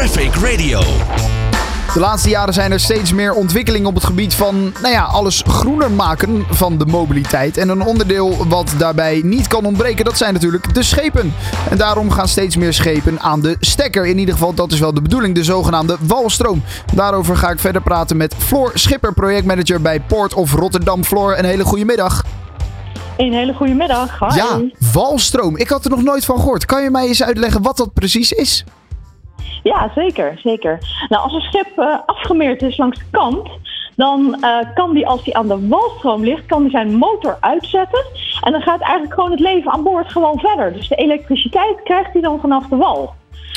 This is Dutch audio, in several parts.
Traffic Radio. De laatste jaren zijn er steeds meer ontwikkelingen op het gebied van, nou ja, alles groener maken van de mobiliteit. En een onderdeel wat daarbij niet kan ontbreken, dat zijn natuurlijk de schepen. En daarom gaan steeds meer schepen aan de stekker. In ieder geval, dat is wel de bedoeling, de zogenaamde walstroom. Daarover ga ik verder praten met Floor Schipper, projectmanager bij Port of Rotterdam. Floor, een hele goede middag. Een hele goede middag. Ja, walstroom. Ik had er nog nooit van gehoord. Kan je mij eens uitleggen wat dat precies is? Ja, zeker, zeker. Nou, als een schip uh, afgemeerd is langs de kant, dan uh, kan die, als die aan de walstroom ligt, kan die zijn motor uitzetten. En dan gaat eigenlijk gewoon het leven aan boord gewoon verder. Dus de elektriciteit krijgt hij dan vanaf de wal.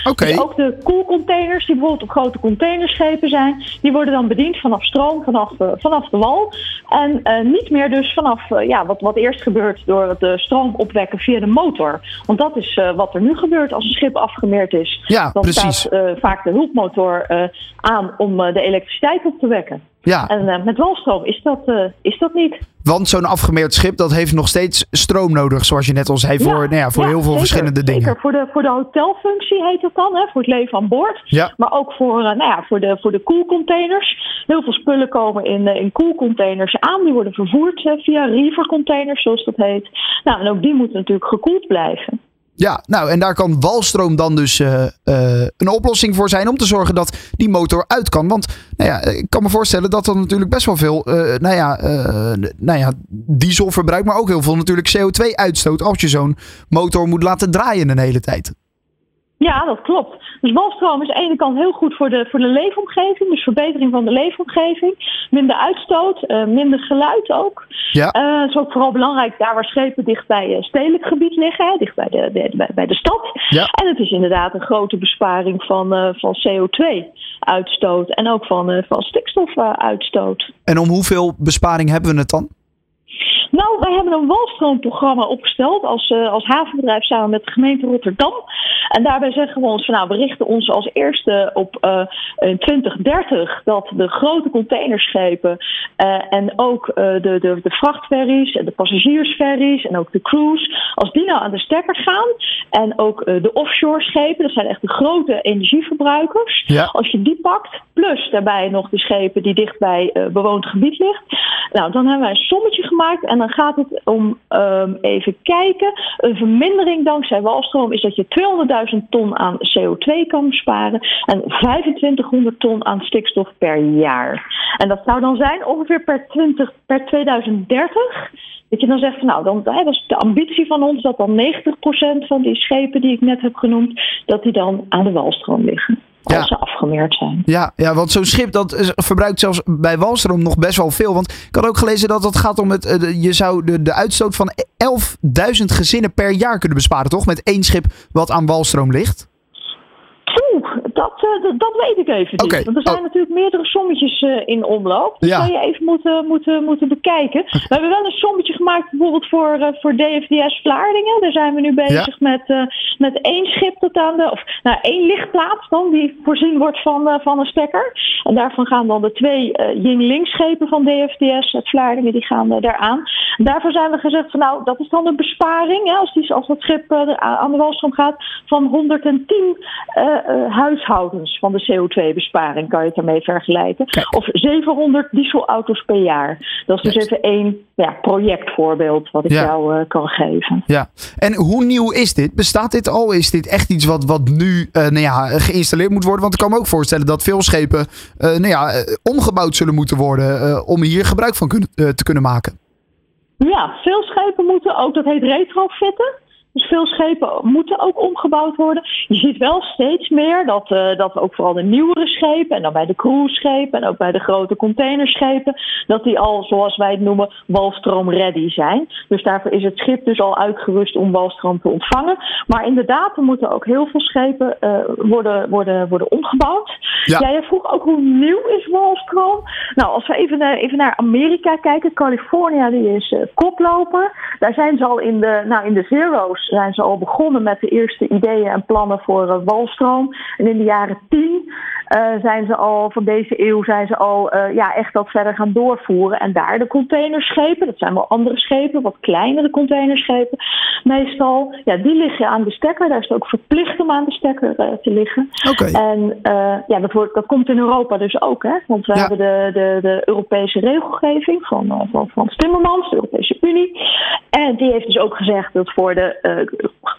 Oké. Dus ook de koelcontainers, die bijvoorbeeld op grote containerschepen zijn, die worden dan bediend vanaf stroom, vanaf, uh, vanaf de wal. En uh, niet meer dus vanaf uh, ja, wat, wat eerst gebeurt door de stroom opwekken via de motor. Want dat is wat er nu gebeurt als een schip afgemeerd is. Ja, dan precies. staat vaak de hulpmotor aan om de elektriciteit op te wekken. Ja. En met walstroom is dat, is dat niet. Want zo'n afgemeerd schip dat heeft nog steeds stroom nodig, zoals je net al zei, voor, ja, nou ja, voor ja, heel veel zeker, verschillende dingen. Zeker, voor de, voor de hotelfunctie heet dat dan, hè, voor het leven aan boord. Ja. Maar ook voor, uh, nou ja, voor, de, voor de koelcontainers. Heel veel spullen komen in, in koelcontainers aan. Die worden vervoerd via reefercontainers, zoals dat heet. Nou, en ook die moeten natuurlijk gekoeld blijven. Ja, nou en daar kan walstroom dan dus uh, uh, een oplossing voor zijn om te zorgen dat die motor uit kan. Want nou ja, ik kan me voorstellen dat er natuurlijk best wel veel uh, nou ja, nou ja, diesel verbruikt, maar ook heel veel natuurlijk CO2 uitstoot als je zo'n motor moet laten draaien een hele tijd. Ja, dat klopt. Dus walstroom is aan de ene kant heel goed voor de, voor de leefomgeving. Dus verbetering van de leefomgeving. Minder uitstoot, uh, minder geluid ook. Ja. Uh, het is ook vooral belangrijk daar waar schepen dicht bij uh, stedelijk gebied liggen. Hè, dicht bij de, de, bij, bij de stad. Ja. En het is inderdaad een grote besparing van, van CO2-uitstoot. En ook van, van stikstofuitstoot. En om hoeveel besparing hebben we het dan? Nou, wij hebben een walstroomprogramma opgesteld als, uh, als havenbedrijf samen met de gemeente Rotterdam. En daarbij zeggen we ons van nou, we richten ons als eerste op uh, in 2030 dat de grote containerschepen uh, en ook de, de, de vrachtferries en de passagiersferries en ook de cruise, als die nou aan de stekker gaan en ook de offshore schepen, dat zijn echt de grote energieverbruikers. Ja. Als je die pakt, plus daarbij nog de schepen die dicht bij bewoond gebied ligt, nou dan hebben wij een sommetje gemaakt en dan gaat het om um, even kijken. Een vermindering dankzij walstroom is dat je 200.000 ton aan CO2 kan besparen en 2500 ton aan stikstof per jaar. En dat zou dan zijn ongeveer per, 20, per 2030. Dat je dan zegt van nou, dan, dat is de ambitie van ons dat dan 90% van die schepen die ik net heb genoemd, dat die dan aan de walstroom liggen. Als Ja. ze afgemeerd zijn. Ja, ja want zo'n schip dat verbruikt zelfs bij walstroom nog best wel veel. Want ik had ook gelezen dat het gaat om het. eh, je zou de, de uitstoot van 11.000 gezinnen per jaar kunnen besparen, toch? Met één schip wat aan walstroom ligt. Oeh, dat, dat, weet ik even niet. Want er zijn Oh. natuurlijk meerdere sommetjes uh, in omloop. Dat Ja. zou je even moeten, moeten, moeten bekijken. We hebben wel een sommetje gemaakt bijvoorbeeld voor, uh, voor DFDS Vlaardingen. Daar zijn we nu bezig met, uh, met één schip tot aan de... Of nou, één lichtplaats dan, die voorzien wordt van, van een stekker. En daarvan gaan dan de twee uh, Yingling schepen van DFDS uit Vlaardingen, die gaan uh, daaraan. Daarvoor zijn we gezegd van nou, dat is dan een besparing. Hè, als, die, als dat schip uh, aan de walstroom gaat van 110 uh, uh, huishoudens van de CO2-besparing kan je het daarmee vergelijken. Kijk. Of 700 dieselauto's per jaar. Dat is dus even één ja, projectvoorbeeld wat ik Ja. jou kan geven. Ja. En hoe nieuw is dit? Bestaat dit al? Is dit echt iets wat, wat nu eh, nou ja, geïnstalleerd moet worden? Want ik kan me ook voorstellen dat veel schepen eh, nou ja, eh, omgebouwd zullen moeten worden eh, om hier gebruik van eh, te kunnen maken. Ja, veel schepen moeten ook, dat heet retrofitten. Dus veel schepen moeten ook omgebouwd worden. Je ziet wel steeds meer dat, dat ook vooral de nieuwere schepen, en dan bij de cruiseschepen en ook bij de grote containerschepen, dat die al, zoals wij het noemen, walstroom ready zijn. Dus daarvoor is het schip dus al uitgerust om walstroom te ontvangen. Maar inderdaad, er moeten ook heel veel schepen worden, worden, worden omgebouwd. Ja. Vroeg ook hoe nieuw is walstroom? Nou, als we even, even naar Amerika kijken, California die is uh, koploper. Daar zijn ze al in de, nou, in de zero's zijn ze al begonnen met de eerste ideeën en plannen voor uh, walstroom. En in de jaren tien zijn ze al van deze eeuw zijn ze al ja, echt dat verder gaan doorvoeren. En daar de containerschepen, dat zijn wel andere schepen, wat kleinere containerschepen meestal. Ja, die liggen aan de stekker. Daar is het ook verplicht om aan de stekker te liggen. En ja, dat, wordt, dat komt in Europa dus ook. Hè? Want we hebben de, de, de Europese regelgeving van, van, van Timmermans, de Europese Unie. En die heeft dus ook gezegd dat voor de,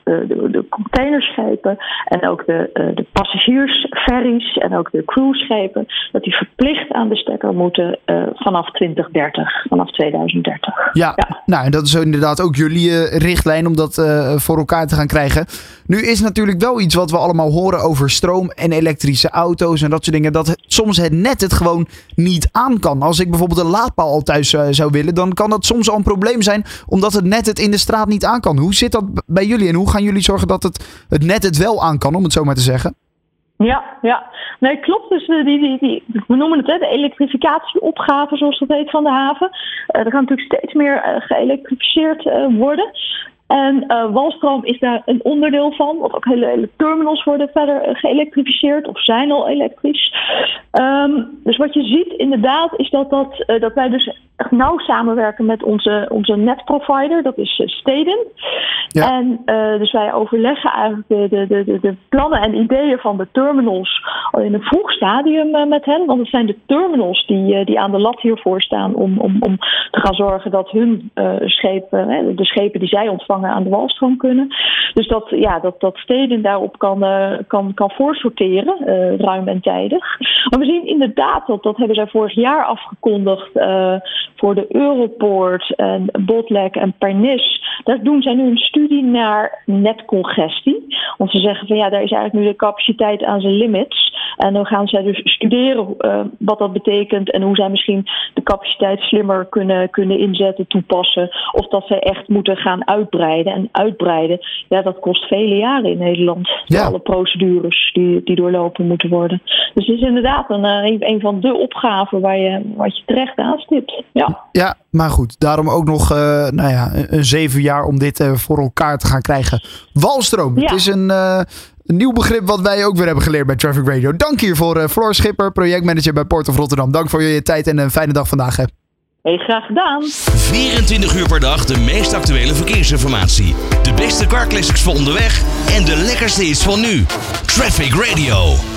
de, de containerschepen en ook de, de passagiersferries en ook de cruiseschepen, dat die verplicht aan de stekker moeten uh, vanaf 2030, vanaf 2030. Ja, ja, nou en dat is inderdaad ook jullie uh, richtlijn om dat uh, voor elkaar te gaan krijgen. Nu is natuurlijk wel iets wat we allemaal horen over stroom en elektrische auto's en dat soort dingen, dat het, soms het net het gewoon niet aan kan. Als ik bijvoorbeeld een laadpaal al thuis zou willen, dan kan dat soms al een probleem zijn, omdat het net het in de straat niet aan kan. Hoe zit dat bij jullie en hoe gaan jullie zorgen dat het, het net het wel aan kan, om het zo maar te zeggen? Ja, ja. Nee, klopt. Dus die, die, die, we noemen het de elektrificatieopgave, zoals dat heet, van de haven. Uh, er gaan natuurlijk steeds meer uh, geëlektrificeerd worden. En walstroom is daar een onderdeel van. Want ook hele, hele terminals worden verder geëlektrificeerd of zijn al elektrisch. Um, dus wat je ziet inderdaad is dat, dat, dat wij dus nauw samenwerken met onze, onze netprovider. Dat is uh, Steden. Ja. En dus wij overleggen eigenlijk de, de, de, de plannen en ideeën van de terminals al in een vroeg stadium met hen. Want het zijn de terminals die, die aan de lat hiervoor staan om, om, om te gaan zorgen dat hun schepen, de schepen die zij ontvangen aan de walstroom kunnen. Dus dat, ja, dat, dat steden daarop kan, uh, kan, kan voorsorteren, uh, ruim en tijdig. Maar we zien inderdaad dat, dat hebben zij vorig jaar afgekondigd uh, voor de Europoort en Botlek en Pernis. Daar doen zij nu een studie naar netcongestie. Want ze zeggen van ja, daar is eigenlijk nu de capaciteit aan zijn limits. En dan gaan zij dus studeren wat dat betekent en hoe zij misschien de capaciteit slimmer kunnen, kunnen inzetten, toepassen. Of dat zij echt moeten gaan uitbreiden. En uitbreiden, ja, dat kost vele jaren in Nederland. Ja. Alle procedures die, die doorlopen moeten worden. Dus het is inderdaad een, een, een van de opgaven waar je, wat je terecht aanstipt. Ja. ja, maar goed, daarom ook nog uh, nou ja, een zeven jaar om dit uh, voor elkaar te gaan krijgen. Walstroom, ja. het is een, uh, een nieuw begrip wat wij ook weer hebben geleerd bij Traffic Radio. Dank hiervoor, Floor Schipper, projectmanager bij Port of Rotterdam. Dank voor je tijd en een fijne dag vandaag. Hè. Hey, graag gedaan. 24 uur per dag de meest actuele verkeersinformatie. De beste car classics voor onderweg en de lekkerste is van nu. Traffic Radio.